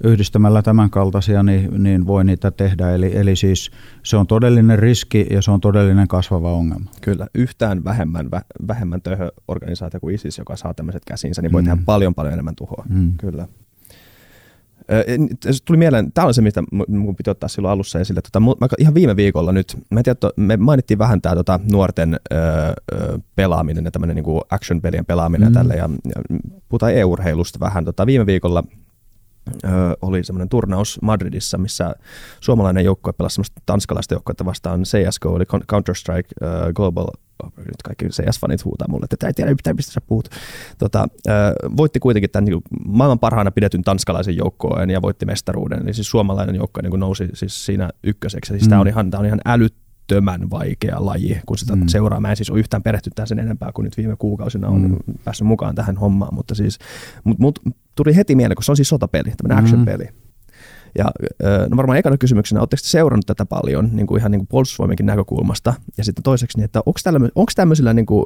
yhdistämällä tämän kaltaisia, niin, niin voi niitä tehdä. Eli, eli siis se on todellinen riski ja se on todellinen kasvava ongelma. Kyllä, yhtään vähemmän, vähemmän organisaatio kuin ISIS, joka saa tämmöiset käsinsä, niin voi mm. tehdä paljon paljon enemmän tuhoa. Mm. Kyllä. Tuli mieleen, tämä on se, mitä mun piti ottaa silloin alussa esille. Tota, mä, ihan viime viikolla nyt, mä tiedä, me mainittiin vähän tämä tota, nuorten ö, ö, pelaaminen ja tämmöinen niin action-pelien pelaaminen mm. ja tälle, ja, ja puhutaan e-urheilusta vähän. Tota, viime viikolla oli semmoinen turnaus Madridissa, missä suomalainen joukkue pelasi semmoista tanskalaista joukkuetta vastaan CSGO, eli Counter-Strike Global, oh, nyt kaikki CS-fanit huutaa mulle, että ei tiedä yhtään, mistä sä puhut. Tota, voitti kuitenkin tämän niin maailman parhaana pidetyn tanskalaisen joukkueen ja voitti mestaruuden, eli siis suomalainen joukkue niin nousi siis siinä ykköseksi. Siis mm. tämä on ihan, on ihan älyt, älyttömän vaikea laji, kun sitä mm. seuraa. Mä en siis ole yhtään perehtynyt sen enempää kuin nyt viime kuukausina on mm. päässyt mukaan tähän hommaan, mutta siis mut, mut, tuli heti mieleen, kun se on siis sotapeli, tämmöinen mm. action-peli. Ja no varmaan ekana kysymyksenä, oletteko seurannut tätä paljon niin kuin ihan niin kuin puolustusvoimienkin näkökulmasta? Ja sitten toiseksi, niin, että onko, tällä, onko tämmöisillä, niin kuin,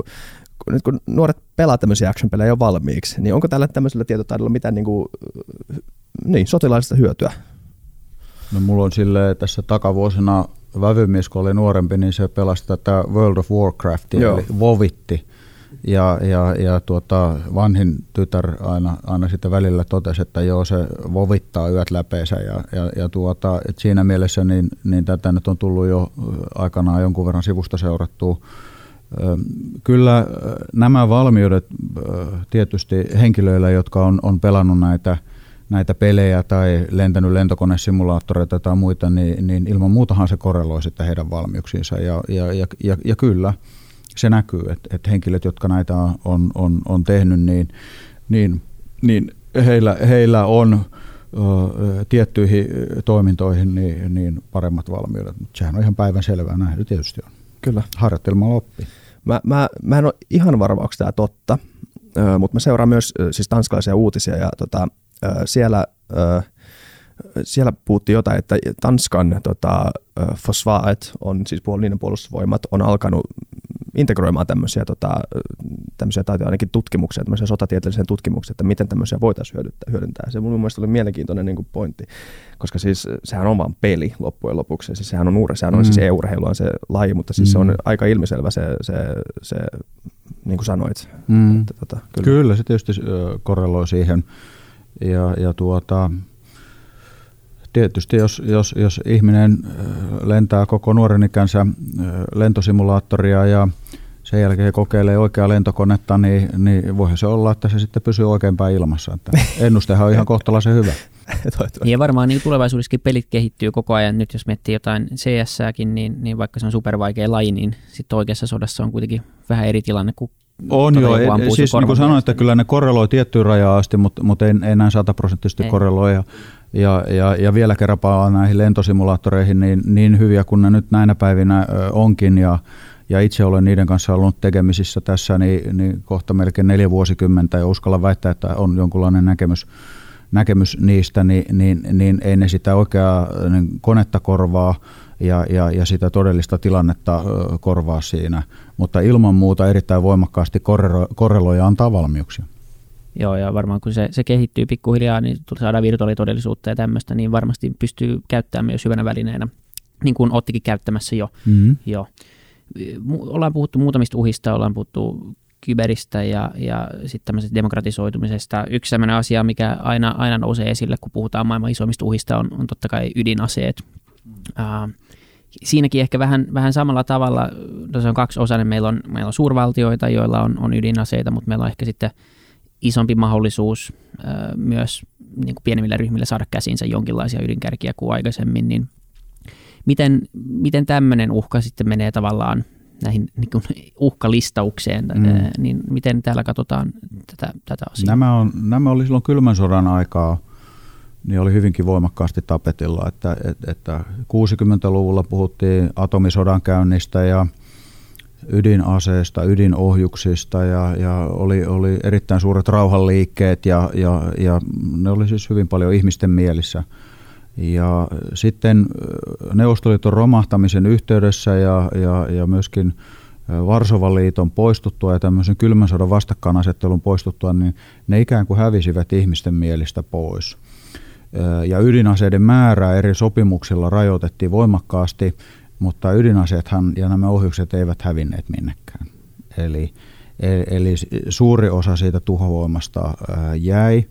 nyt kun nuoret pelaa tämmöisiä action-pelejä jo valmiiksi, niin onko tällä tämmöisellä tietotaidolla mitään niin kuin, niin, sotilaallista hyötyä? No mulla on sille tässä takavuosina vävymies, kun oli nuorempi, niin se pelasi tätä World of Warcraftia, Joo. eli vovitti. Ja, ja, ja tuota, vanhin tytär aina, aina sitten välillä totesi, että joo, se vovittaa yöt läpeensä. Ja, ja, ja tuota, et siinä mielessä niin, niin tätä nyt on tullut jo aikanaan jonkun verran sivusta seurattua. Kyllä nämä valmiudet tietysti henkilöillä, jotka on, on pelannut näitä – näitä pelejä tai lentänyt lentokonesimulaattoreita tai muita, niin, niin ilman muutahan se korreloi sitten heidän valmiuksiinsa. Ja, ja, ja, ja, ja kyllä, se näkyy, että, että henkilöt, jotka näitä on, on, on tehnyt, niin, niin, niin heillä, heillä on ö, tiettyihin toimintoihin niin, niin paremmat valmiudet. Mutta sehän on ihan päivän selvää, näin tietysti on. Kyllä. Harjoittelemalla oppii. Mä, mä, mä en ole ihan varma, onko tämä totta, mutta mä seuraan myös siis tanskalaisia uutisia ja tota, siellä, siellä puhuttiin jotain, että Tanskan tota, Fosfaet on siis puolinen puolustusvoimat on alkanut integroimaan tämmöisiä, tota, tämmöisiä tai ainakin tutkimuksia, tämmöisiä sotatieteellisiä tutkimuksia, että miten tämmöisiä voitaisiin hyödyntää. hyödyntää. Se mun mielestä oli mielenkiintoinen niin kuin pointti, koska siis sehän on vaan peli loppujen lopuksi. Siis sehän on uure, sehän on siis mm. siis e-urheilu on se laji, mutta siis mm. se on mm. aika ilmiselvä se, se, se niin kuin sanoit. Mm. Että, tota, kyllä. kyllä, se tietysti korreloi siihen. Ja, ja tuota, tietysti jos, jos, jos ihminen lentää koko nuoren ikänsä lentosimulaattoria ja sen jälkeen kokeilee oikeaa lentokonetta, niin, niin voihan se olla, että se sitten pysyy oikeinpäin ilmassa. Että ennustehan on ihan kohtalaisen hyvä. Niin ja varmaan niin tulevaisuudessakin pelit kehittyy koko ajan. Nyt jos miettii jotain cs niin, niin vaikka se on supervaikea laji, niin sitten oikeassa sodassa on kuitenkin vähän eri tilanne kuin on joo, ei, siis niin kuin sanoin, että kyllä ne korreloi tiettyyn rajaan asti, mutta, mutta ei, ei näin sataprosenttisesti korreloi. Ja, ja, ja, ja vielä kerran palaan näihin lentosimulaattoreihin, niin, niin hyviä kuin ne nyt näinä päivinä onkin, ja, ja itse olen niiden kanssa ollut tekemisissä tässä, niin, niin kohta melkein neljä vuosikymmentä, ja uskalla väittää, että on jonkunlainen näkemys, näkemys niistä, niin, niin, niin ei ne sitä oikeaa niin konetta korvaa, ja, ja, ja sitä todellista tilannetta korvaa siinä. Mutta ilman muuta erittäin voimakkaasti korreloi ja antaa valmiuksia. Joo, ja varmaan kun se, se kehittyy pikkuhiljaa, niin saadaan virtuaalitodellisuutta ja tämmöistä, niin varmasti pystyy käyttämään myös hyvänä välineenä, niin kuin Ottikin käyttämässä jo. Mm-hmm. jo. Ollaan puhuttu muutamista uhista, ollaan puhuttu kyberistä ja, ja sitten tämmöisestä demokratisoitumisesta. Yksi sellainen asia, mikä aina, aina nousee esille, kun puhutaan maailman isoimmista uhista, on, on totta kai ydinaseet. Mm. Uh, siinäkin ehkä vähän, vähän samalla tavalla, no se on kaksi osainen, meillä on, meillä on suurvaltioita, joilla on, on ydinaseita, mutta meillä on ehkä sitten isompi mahdollisuus äh, myös niin kuin pienemmillä ryhmillä saada käsinsä jonkinlaisia ydinkärkiä kuin aikaisemmin, niin miten, miten tämmöinen uhka sitten menee tavallaan näihin niin kuin uhkalistaukseen, mm. niin miten täällä katsotaan tätä, tätä asiaa? Nämä, on, nämä oli silloin kylmän sodan aikaa, niin oli hyvinkin voimakkaasti tapetilla, että, että, että 60-luvulla puhuttiin atomisodan käynnistä ja ydinaseesta, ydinohjuksista ja, ja oli, oli erittäin suuret rauhanliikkeet ja, ja, ja ne oli siis hyvin paljon ihmisten mielissä. Ja sitten Neuvostoliiton romahtamisen yhteydessä ja, ja, ja myöskin Varsovan liiton poistuttua ja tämmöisen kylmän sodan vastakkainasettelun poistuttua, niin ne ikään kuin hävisivät ihmisten mielistä pois. Ja ydinaseiden määrää eri sopimuksilla rajoitettiin voimakkaasti mutta ydinaseethan ja nämä ohjukset eivät hävinneet minnekään. Eli, e, eli suuri osa siitä tuhovoimasta jäi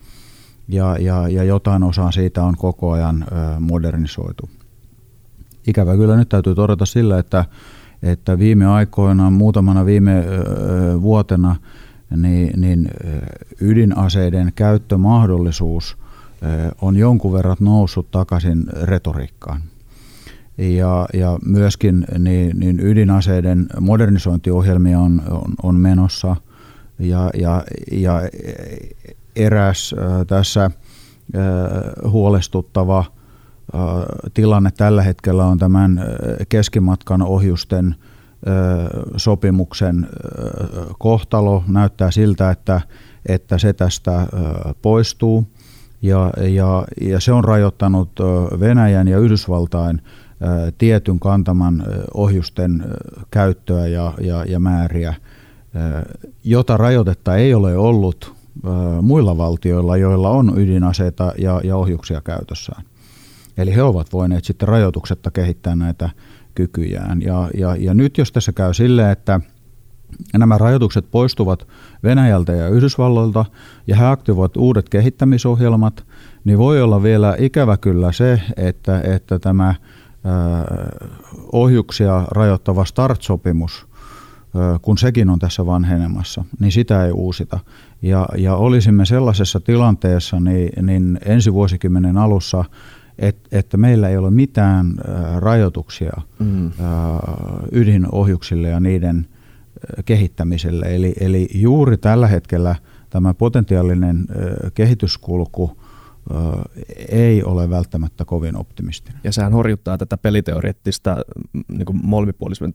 ja, ja, ja jotain osaa siitä on koko ajan modernisoitu. Ikävä kyllä nyt täytyy todeta sillä, että, että viime aikoina, muutamana viime vuotena, niin, niin ydinaseiden käyttömahdollisuus on jonkun verran noussut takaisin retoriikkaan. Ja, ja myöskin niin, niin ydinaseiden modernisointiohjelmia on, on, on menossa. Ja, ja, ja eräs tässä huolestuttava tilanne tällä hetkellä on tämän keskimatkan ohjusten sopimuksen kohtalo. Näyttää siltä, että, että se tästä poistuu ja, ja, ja se on rajoittanut Venäjän ja Yhdysvaltain tietyn kantaman ohjusten käyttöä ja, ja, ja määriä, jota rajoitetta ei ole ollut muilla valtioilla, joilla on ydinaseita ja, ja ohjuksia käytössään. Eli he ovat voineet sitten rajoituksetta kehittää näitä kykyjään. Ja, ja, ja nyt jos tässä käy silleen, että nämä rajoitukset poistuvat Venäjältä ja Yhdysvalloilta ja he aktivoivat uudet kehittämisohjelmat, niin voi olla vielä ikävä kyllä se, että, että tämä ohjuksia rajoittava START-sopimus, kun sekin on tässä vanhenemassa, niin sitä ei uusita. Ja, ja olisimme sellaisessa tilanteessa niin, niin ensi vuosikymmenen alussa, et, että meillä ei ole mitään rajoituksia mm. ydinohjuksille ja niiden kehittämiselle. Eli, eli juuri tällä hetkellä tämä potentiaalinen kehityskulku – ei ole välttämättä kovin optimistinen. Ja sehän horjuttaa tätä peliteoreettista niin kuin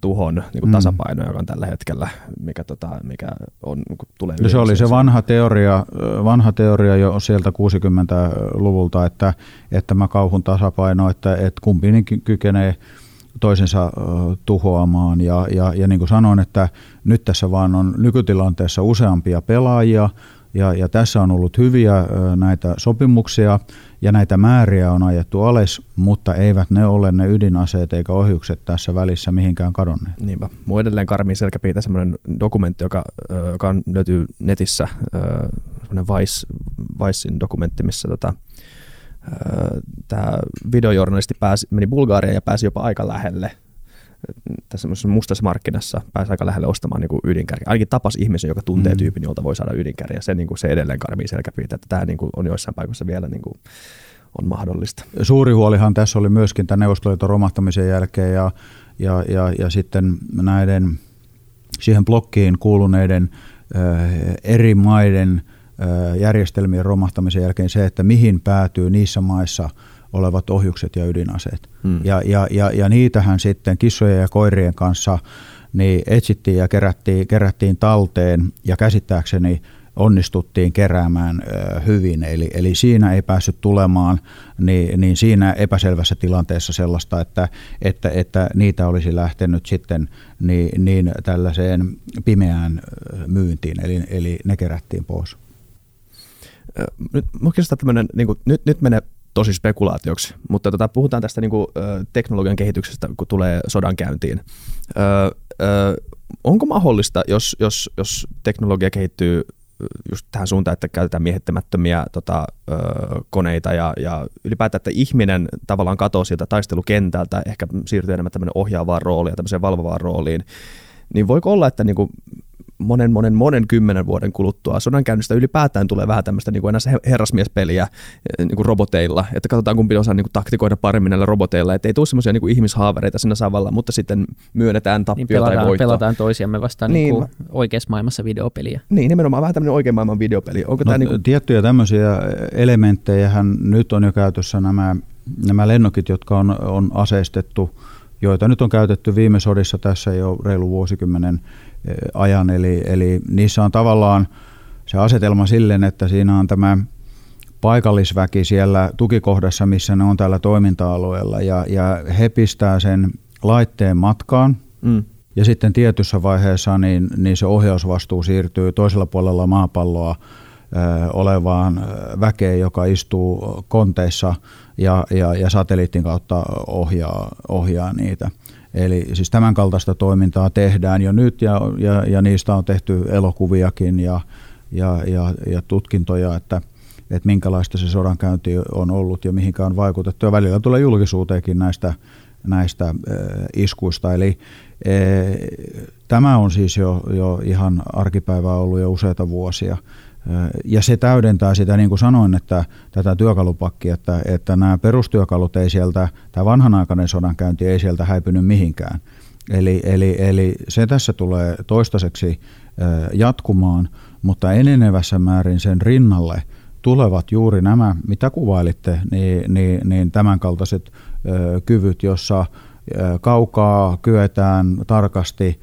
tuhon niin kuin mm. tasapainoa, joka on tällä hetkellä, mikä, tota, mikä on, niin kuin tulee no se oli se vanha teoria, vanha teoria jo sieltä 60-luvulta, että, että tämä kauhun tasapaino, että, että kumpi niin kykenee toisensa tuhoamaan. Ja, ja, ja niin kuin sanoin, että nyt tässä vaan on nykytilanteessa useampia pelaajia, ja, ja tässä on ollut hyviä näitä sopimuksia ja näitä määriä on ajettu alas, mutta eivät ne ole ne ydinaseet eikä ohjukset tässä välissä mihinkään kadonneet. Niinpä. Mua edelleen karmii selkäpiitä semmoinen dokumentti, joka, joka löytyy netissä, semmoinen Vice, Vicein dokumentti, missä tota, tämä videojournalisti pääsi, meni Bulgariaan ja pääsi jopa aika lähelle tässä mustassa markkinassa pääsi aika lähelle ostamaan niin ydinkärkiä. Ainakin tapas ihmisen, joka tuntee mm. tyypin, jolta voi saada ydinkärkiä. Se, niin kuin, se edelleen karmii selkäpiitä, että tämä niin kuin, on joissain paikoissa vielä niin kuin, on mahdollista. Suuri huolihan tässä oli myöskin tämän Neuvostoliiton romahtamisen jälkeen ja, ja, ja, ja sitten näiden siihen blokkiin kuuluneiden äh, eri maiden järjestelmien romahtamisen jälkeen se, että mihin päätyy niissä maissa – olevat ohjukset ja ydinaseet. Hmm. Ja, ja, ja, ja niitähän sitten kissojen ja koirien kanssa niin etsittiin ja kerättiin, kerättiin talteen ja käsittääkseni onnistuttiin keräämään hyvin. Eli, eli siinä ei päässyt tulemaan niin, niin siinä epäselvässä tilanteessa sellaista, että, että, että niitä olisi lähtenyt sitten niin, niin tällaiseen pimeään myyntiin, eli, eli ne kerättiin pois. Nyt, niin kuin, nyt, nyt menee tosi spekulaatioksi, mutta tota, puhutaan tästä niin kuin, teknologian kehityksestä, kun tulee sodan käyntiin. Ö, ö, onko mahdollista, jos, jos, jos teknologia kehittyy just tähän suuntaan, että käytetään miehittämättömiä tota, ö, koneita ja, ja ylipäätään, että ihminen tavallaan katoaa sieltä taistelukentältä, ehkä siirtyy enemmän tämmöinen ohjaavaan rooliin ja tämmöiseen valvovaan rooliin, niin voiko olla, että niin kuin monen, monen, monen kymmenen vuoden kuluttua sodankäynnistä ylipäätään tulee vähän tämmöistä niin kuin enää herrasmiespeliä eh, niin kuin roboteilla, että katsotaan kumpi osaa niin kuin taktikoida paremmin näillä roboteilla, että ei tule semmoisia niin ihmishaavereita siinä savalla, mutta sitten myönnetään tappio niin pelataan, tai voitto. Pelataan toisiamme vastaan niin. Niin oikeassa maailmassa videopeliä. Niin, nimenomaan vähän tämmöinen oikean maailman videopeli. Onko no, tämä niin kuin... Tiettyjä tämmöisiä elementtejä nyt on jo käytössä nämä, nämä lennokit, jotka on, on aseistettu joita nyt on käytetty viime sodissa tässä jo reilu vuosikymmenen ajan. Eli, eli niissä on tavallaan se asetelma silleen, että siinä on tämä paikallisväki siellä tukikohdassa, missä ne on täällä toiminta-alueella, ja, ja he pistää sen laitteen matkaan, mm. ja sitten tietyssä vaiheessa niin, niin se ohjausvastuu siirtyy toisella puolella maapalloa ö, olevaan väkeen, joka istuu konteissa ja, ja, ja satelliitin kautta ohjaa, ohjaa niitä. Eli siis tämän kaltaista toimintaa tehdään jo nyt ja, ja, ja niistä on tehty elokuviakin ja, ja, ja, ja tutkintoja, että, että minkälaista se sodankäynti on ollut ja mihinkä on vaikutettu. Ja välillä tulee julkisuuteenkin näistä, näistä äh, iskuista. Eli äh, tämä on siis jo, jo ihan arkipäivää ollut jo useita vuosia. Ja se täydentää sitä, niin kuin sanoin, että tätä työkalupakkia, että, että nämä perustyökalut ei sieltä, tämä vanhanaikainen sodankäynti ei sieltä häipynyt mihinkään. Eli, eli, eli se tässä tulee toistaiseksi jatkumaan, mutta enenevässä määrin sen rinnalle tulevat juuri nämä, mitä kuvailitte, niin, niin, niin tämänkaltaiset kyvyt, jossa kaukaa kyetään tarkasti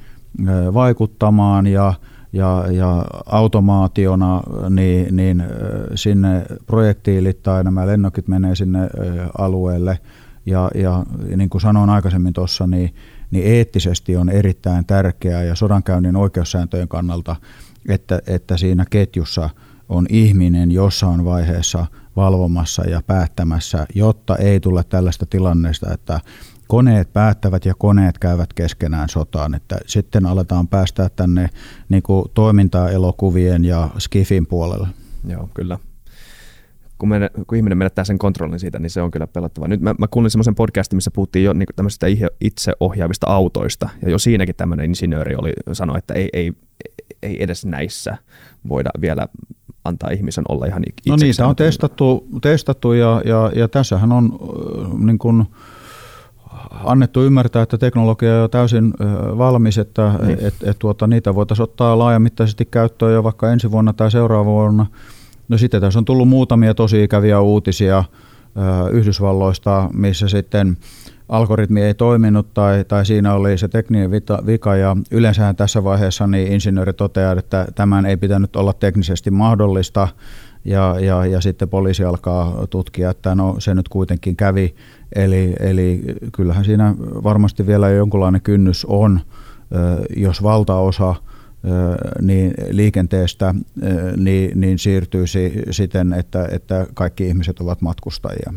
vaikuttamaan ja ja, ja automaationa niin, niin sinne projektiilit tai nämä lennokit menee sinne alueelle. Ja, ja niin kuin sanoin aikaisemmin tuossa, niin, niin eettisesti on erittäin tärkeää ja sodankäynnin oikeussääntöjen kannalta, että, että siinä ketjussa on ihminen jossain vaiheessa valvomassa ja päättämässä, jotta ei tule tällaista tilannesta, että koneet päättävät ja koneet käyvät keskenään sotaan. Että sitten aletaan päästää tänne niin kuin toimintaa elokuvien ja skifin puolelle. Joo, kyllä. Kun, me, kun ihminen menettää sen kontrollin siitä, niin se on kyllä pelottava. Nyt mä, mä kuulin semmoisen podcastin, missä puhuttiin jo niin tämmöisistä itseohjaavista autoista, ja jo siinäkin tämmöinen insinööri oli sanoi, että ei, ei, ei edes näissä voida vielä antaa ihmisen olla ihan itse. No niitä on testattu, testattu ja, ja, ja tässähän on niin kuin, annettu ymmärtää, että teknologia on jo täysin valmis, että niin. et, et, tuota, niitä voitaisiin ottaa laajamittaisesti käyttöön jo vaikka ensi vuonna tai seuraavana vuonna. No sitten tässä on tullut muutamia tosi ikäviä uutisia Yhdysvalloista, missä sitten algoritmi ei toiminut tai, tai siinä oli se tekninen vika ja yleensä tässä vaiheessa niin insinööri toteaa, että tämän ei pitänyt olla teknisesti mahdollista ja, ja, ja sitten poliisi alkaa tutkia, että no se nyt kuitenkin kävi. Eli, eli kyllähän siinä varmasti vielä jonkunlainen kynnys on, jos valtaosa niin liikenteestä niin, niin siirtyisi siten, että, että kaikki ihmiset ovat matkustajia.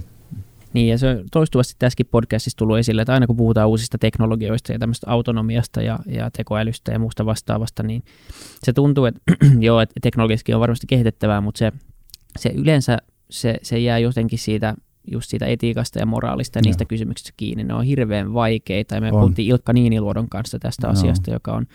Niin, ja se on toistuvasti tässäkin podcastissa tullut esille, että aina kun puhutaan uusista teknologioista ja tämmöistä autonomiasta ja, ja tekoälystä ja muusta vastaavasta, niin se tuntuu, että joo, että teknologiaskin on varmasti kehitettävää, mutta se, se yleensä se, se jää jotenkin siitä just siitä etiikasta ja moraalista ja niistä Joo. kysymyksistä kiinni. Ne on hirveän vaikeita ja me on. puhuttiin Ilkka Niiniluodon kanssa tästä Joo. asiasta, joka on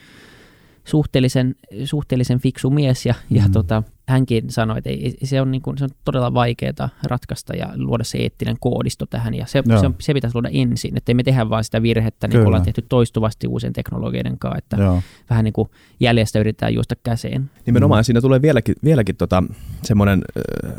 suhteellisen, suhteellisen fiksu mies ja, mm. ja tota, hänkin sanoi, että ei, se, on niin kuin, se on todella vaikeaa ratkaista ja luoda se eettinen koodisto tähän ja se, se, on, se pitäisi luoda ensin, että me tehdä vaan sitä virhettä, niin kuin ollaan tehty toistuvasti uusien teknologioiden kanssa, että Joo. vähän niin kuin jäljestä yritetään juosta käseen. Nimenomaan mm. siinä tulee vieläkin, vieläkin tota, semmoinen äh,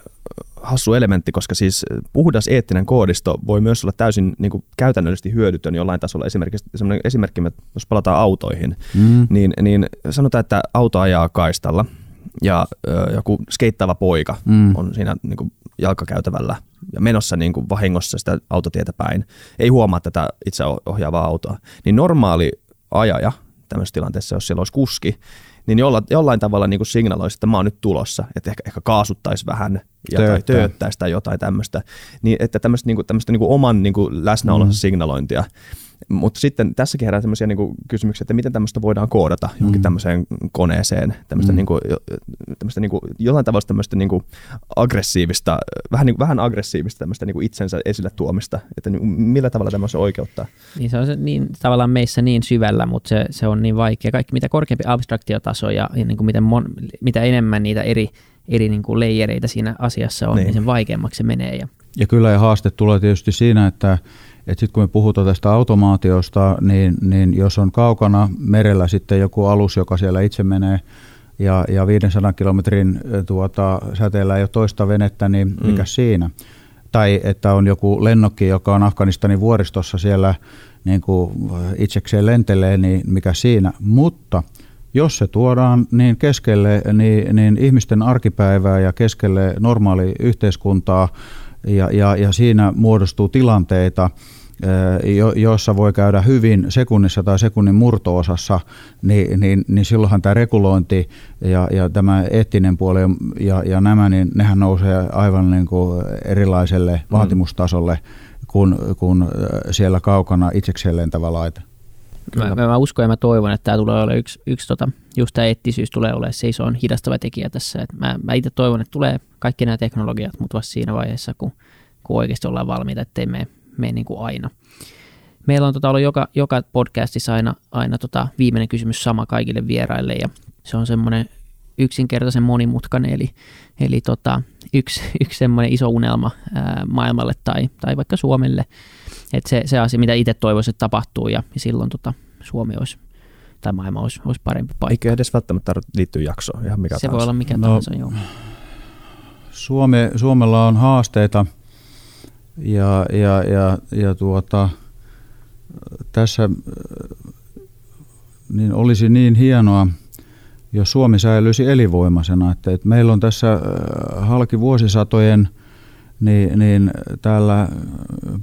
hassu elementti, koska siis puhdas eettinen koodisto voi myös olla täysin niin kuin käytännöllisesti hyödytön jollain tasolla. Esimerkiksi esimerkki, jos palataan autoihin, mm. niin, niin sanotaan, että auto ajaa kaistalla ja ö, joku skeittaava poika mm. on siinä niin kuin jalkakäytävällä ja menossa niin kuin vahingossa sitä autotietä päin, ei huomaa tätä itse ohjaavaa autoa, niin normaali ajaja tämmöisessä tilanteessa, jos siellä olisi kuski, niin jolla, jollain tavalla niin kuin signaloisi, että mä oon nyt tulossa, että ehkä, ehkä kaasuttaisi vähän ja tai tööttäisi tai jotain tämmöistä, niin että tämmöistä, niin kuin, tämmöistä niin kuin oman niin kuin läsnäolonsa mm. signalointia. Mutta sitten tässäkin herää sellaisia niinku kysymyksiä, että miten tämmöistä voidaan koodata johonkin mm. tämmöiseen koneeseen, tämmöistä mm. niinku, tämmöistä niinku, jollain tavalla tämmöistä niinku aggressiivista, vähän, niinku, vähän aggressiivista tämmöistä niinku itsensä esille tuomista, että niinku, millä tavalla tämmöistä oikeuttaa? Niin se on se niin, tavallaan meissä niin syvällä, mutta se, se on niin vaikea. Kaikki mitä korkeampi abstraktiotaso ja, ja niinku miten mon, mitä enemmän niitä eri, eri niinku leijereitä siinä asiassa on, niin, niin sen vaikeammaksi se menee. Ja, ja kyllä ja haaste tulee tietysti siinä, että sitten kun me puhutaan tästä automaatiosta, niin, niin jos on kaukana merellä sitten joku alus, joka siellä itse menee, ja, ja 500 kilometrin tuota, säteellä ei ole toista venettä, niin mm. mikä mm. siinä? Tai että on joku lennokki, joka on Afganistanin vuoristossa siellä niin kuin itsekseen lentelee, niin mikä siinä? Mutta jos se tuodaan niin keskelle niin, niin ihmisten arkipäivää ja keskelle normaali yhteiskuntaa, ja, ja, ja siinä muodostuu tilanteita, joissa voi käydä hyvin sekunnissa tai sekunnin murtoosassa, niin, niin, niin silloinhan tämä regulointi ja, ja tämä eettinen puoli ja, ja nämä, niin nehän nousee aivan niin kuin erilaiselle mm. vaatimustasolle kuin, kuin siellä kaukana itsekseen lentävä laite. Mä, mä, uskon ja mä toivon, että tämä tulee olemaan yksi, yksi tota, just tämä eettisyys tulee olemaan se iso hidastava tekijä tässä. Et mä, mä itse toivon, että tulee kaikki nämä teknologiat, mutta vasta siinä vaiheessa, kun, kun oikeasti ollaan valmiita, ettei mene mene niin kuin aina. Meillä on tota ollut joka, joka podcastissa aina, aina tota viimeinen kysymys sama kaikille vieraille ja se on semmoinen yksinkertaisen monimutkainen, eli, eli tota, yksi, yksi semmoinen iso unelma ää, maailmalle tai, tai vaikka Suomelle, että se, se asia, mitä itse toivoisin, että tapahtuu ja, ja silloin tota, Suomi olisi tai maailma olisi, olisi parempi paikka. Eikä edes välttämättä liittyy jaksoon, ihan mikä Se tahansa. voi olla mikä no, tahansa, joo. Suome, Suomella on haasteita – ja, ja, ja, ja tuota, tässä niin olisi niin hienoa, jos Suomi säilyisi elinvoimaisena. Että, että meillä on tässä äh, halki vuosisatojen niin, niin täällä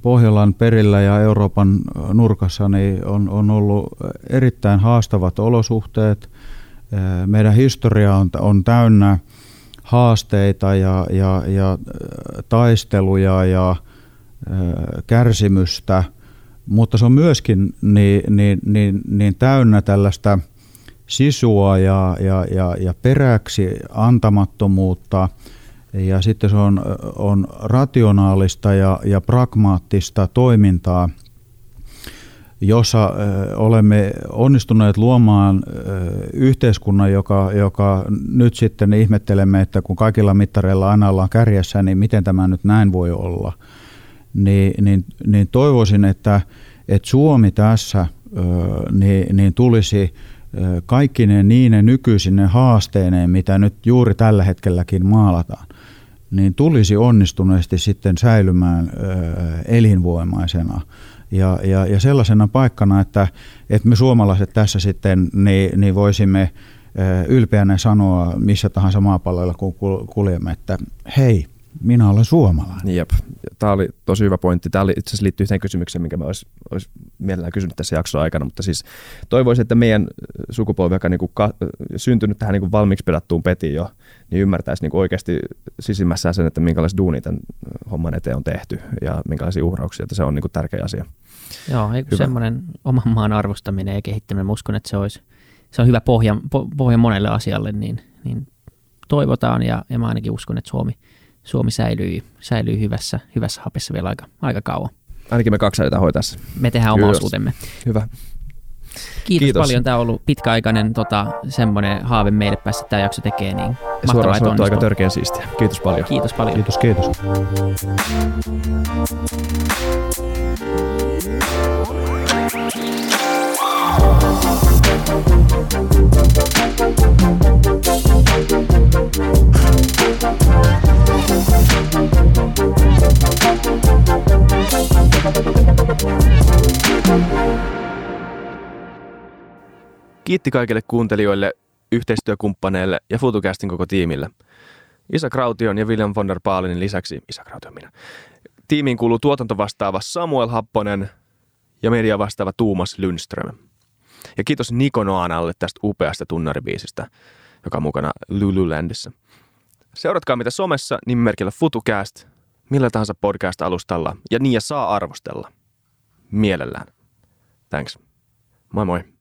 Pohjolan perillä ja Euroopan nurkassa niin on, on ollut erittäin haastavat olosuhteet. Äh, meidän historia on, on täynnä haasteita ja, ja, ja äh, taisteluja ja kärsimystä, mutta se on myöskin niin, niin, niin, niin täynnä tällaista sisua ja, ja, ja, ja peräksi antamattomuutta. Ja sitten se on, on rationaalista ja, ja pragmaattista toimintaa, jossa olemme onnistuneet luomaan yhteiskunnan, joka, joka nyt sitten ihmettelemme, että kun kaikilla mittareilla aina ollaan kärjessä, niin miten tämä nyt näin voi olla – niin, niin, niin toivoisin, että, että Suomi tässä niin, niin tulisi kaikki ne niine nykyisine haasteineen, mitä nyt juuri tällä hetkelläkin maalataan, niin tulisi onnistuneesti sitten säilymään elinvoimaisena. Ja, ja, ja sellaisena paikkana, että, että me suomalaiset tässä sitten niin, niin voisimme ylpeänä sanoa missä tahansa maapalloilla, kun kuljemme, että hei, minä olen suomalainen. Jep. Tämä oli tosi hyvä pointti. Tämä oli, itse asiassa liittyy yhteen kysymykseen, minkä mä olisi, olisi mielellään kysynyt tässä jakson aikana, mutta siis toivoisin, että meidän sukupolvi, joka niin kuin ka, syntynyt tähän niin kuin valmiiksi pedattuun petiin jo, niin ymmärtäisi niin kuin oikeasti sisimmässään sen, että minkälaiset duunit tämän homman eteen on tehty ja minkälaisia uhrauksia, että se on niin kuin tärkeä asia. Joo, semmoinen oman maan arvostaminen ja kehittäminen, uskon, että se, olisi, se on hyvä pohja, pohja monelle asialle, niin, niin toivotaan ja, ja mä ainakin uskon, että Suomi, Suomi säilyy, säilyy hyvässä, hyvässä hapessa vielä aika, aika kauan. Ainakin me kaksi hoitaa tässä. Me tehdään oma osuutemme. Hyvä. Kiitos, Kiitos, paljon. Tämä on ollut pitkäaikainen tota, semmoinen haave meille päästä tämä jakso tekee. Niin Suoraan sanottu aika törkeän siistiä. Kiitos paljon. Kiitos paljon. Kiitos, kiitos. Kiitti kaikille kuuntelijoille, yhteistyökumppaneille ja FutuCastin koko tiimille. Isa Kraution ja William von der Baalinin lisäksi, Isa Kraution minä, tiimiin kuuluu tuotantovastaava Samuel Happonen ja media vastaava Tuumas Lundström. Ja kiitos Niko Noanalle tästä upeasta tunnaribiisistä, joka on mukana Lululandissa. Seuratkaa mitä somessa nimimerkillä FutuCast, millä tahansa podcast-alustalla ja niin ja saa arvostella. Mielellään. Thanks. Moi moi.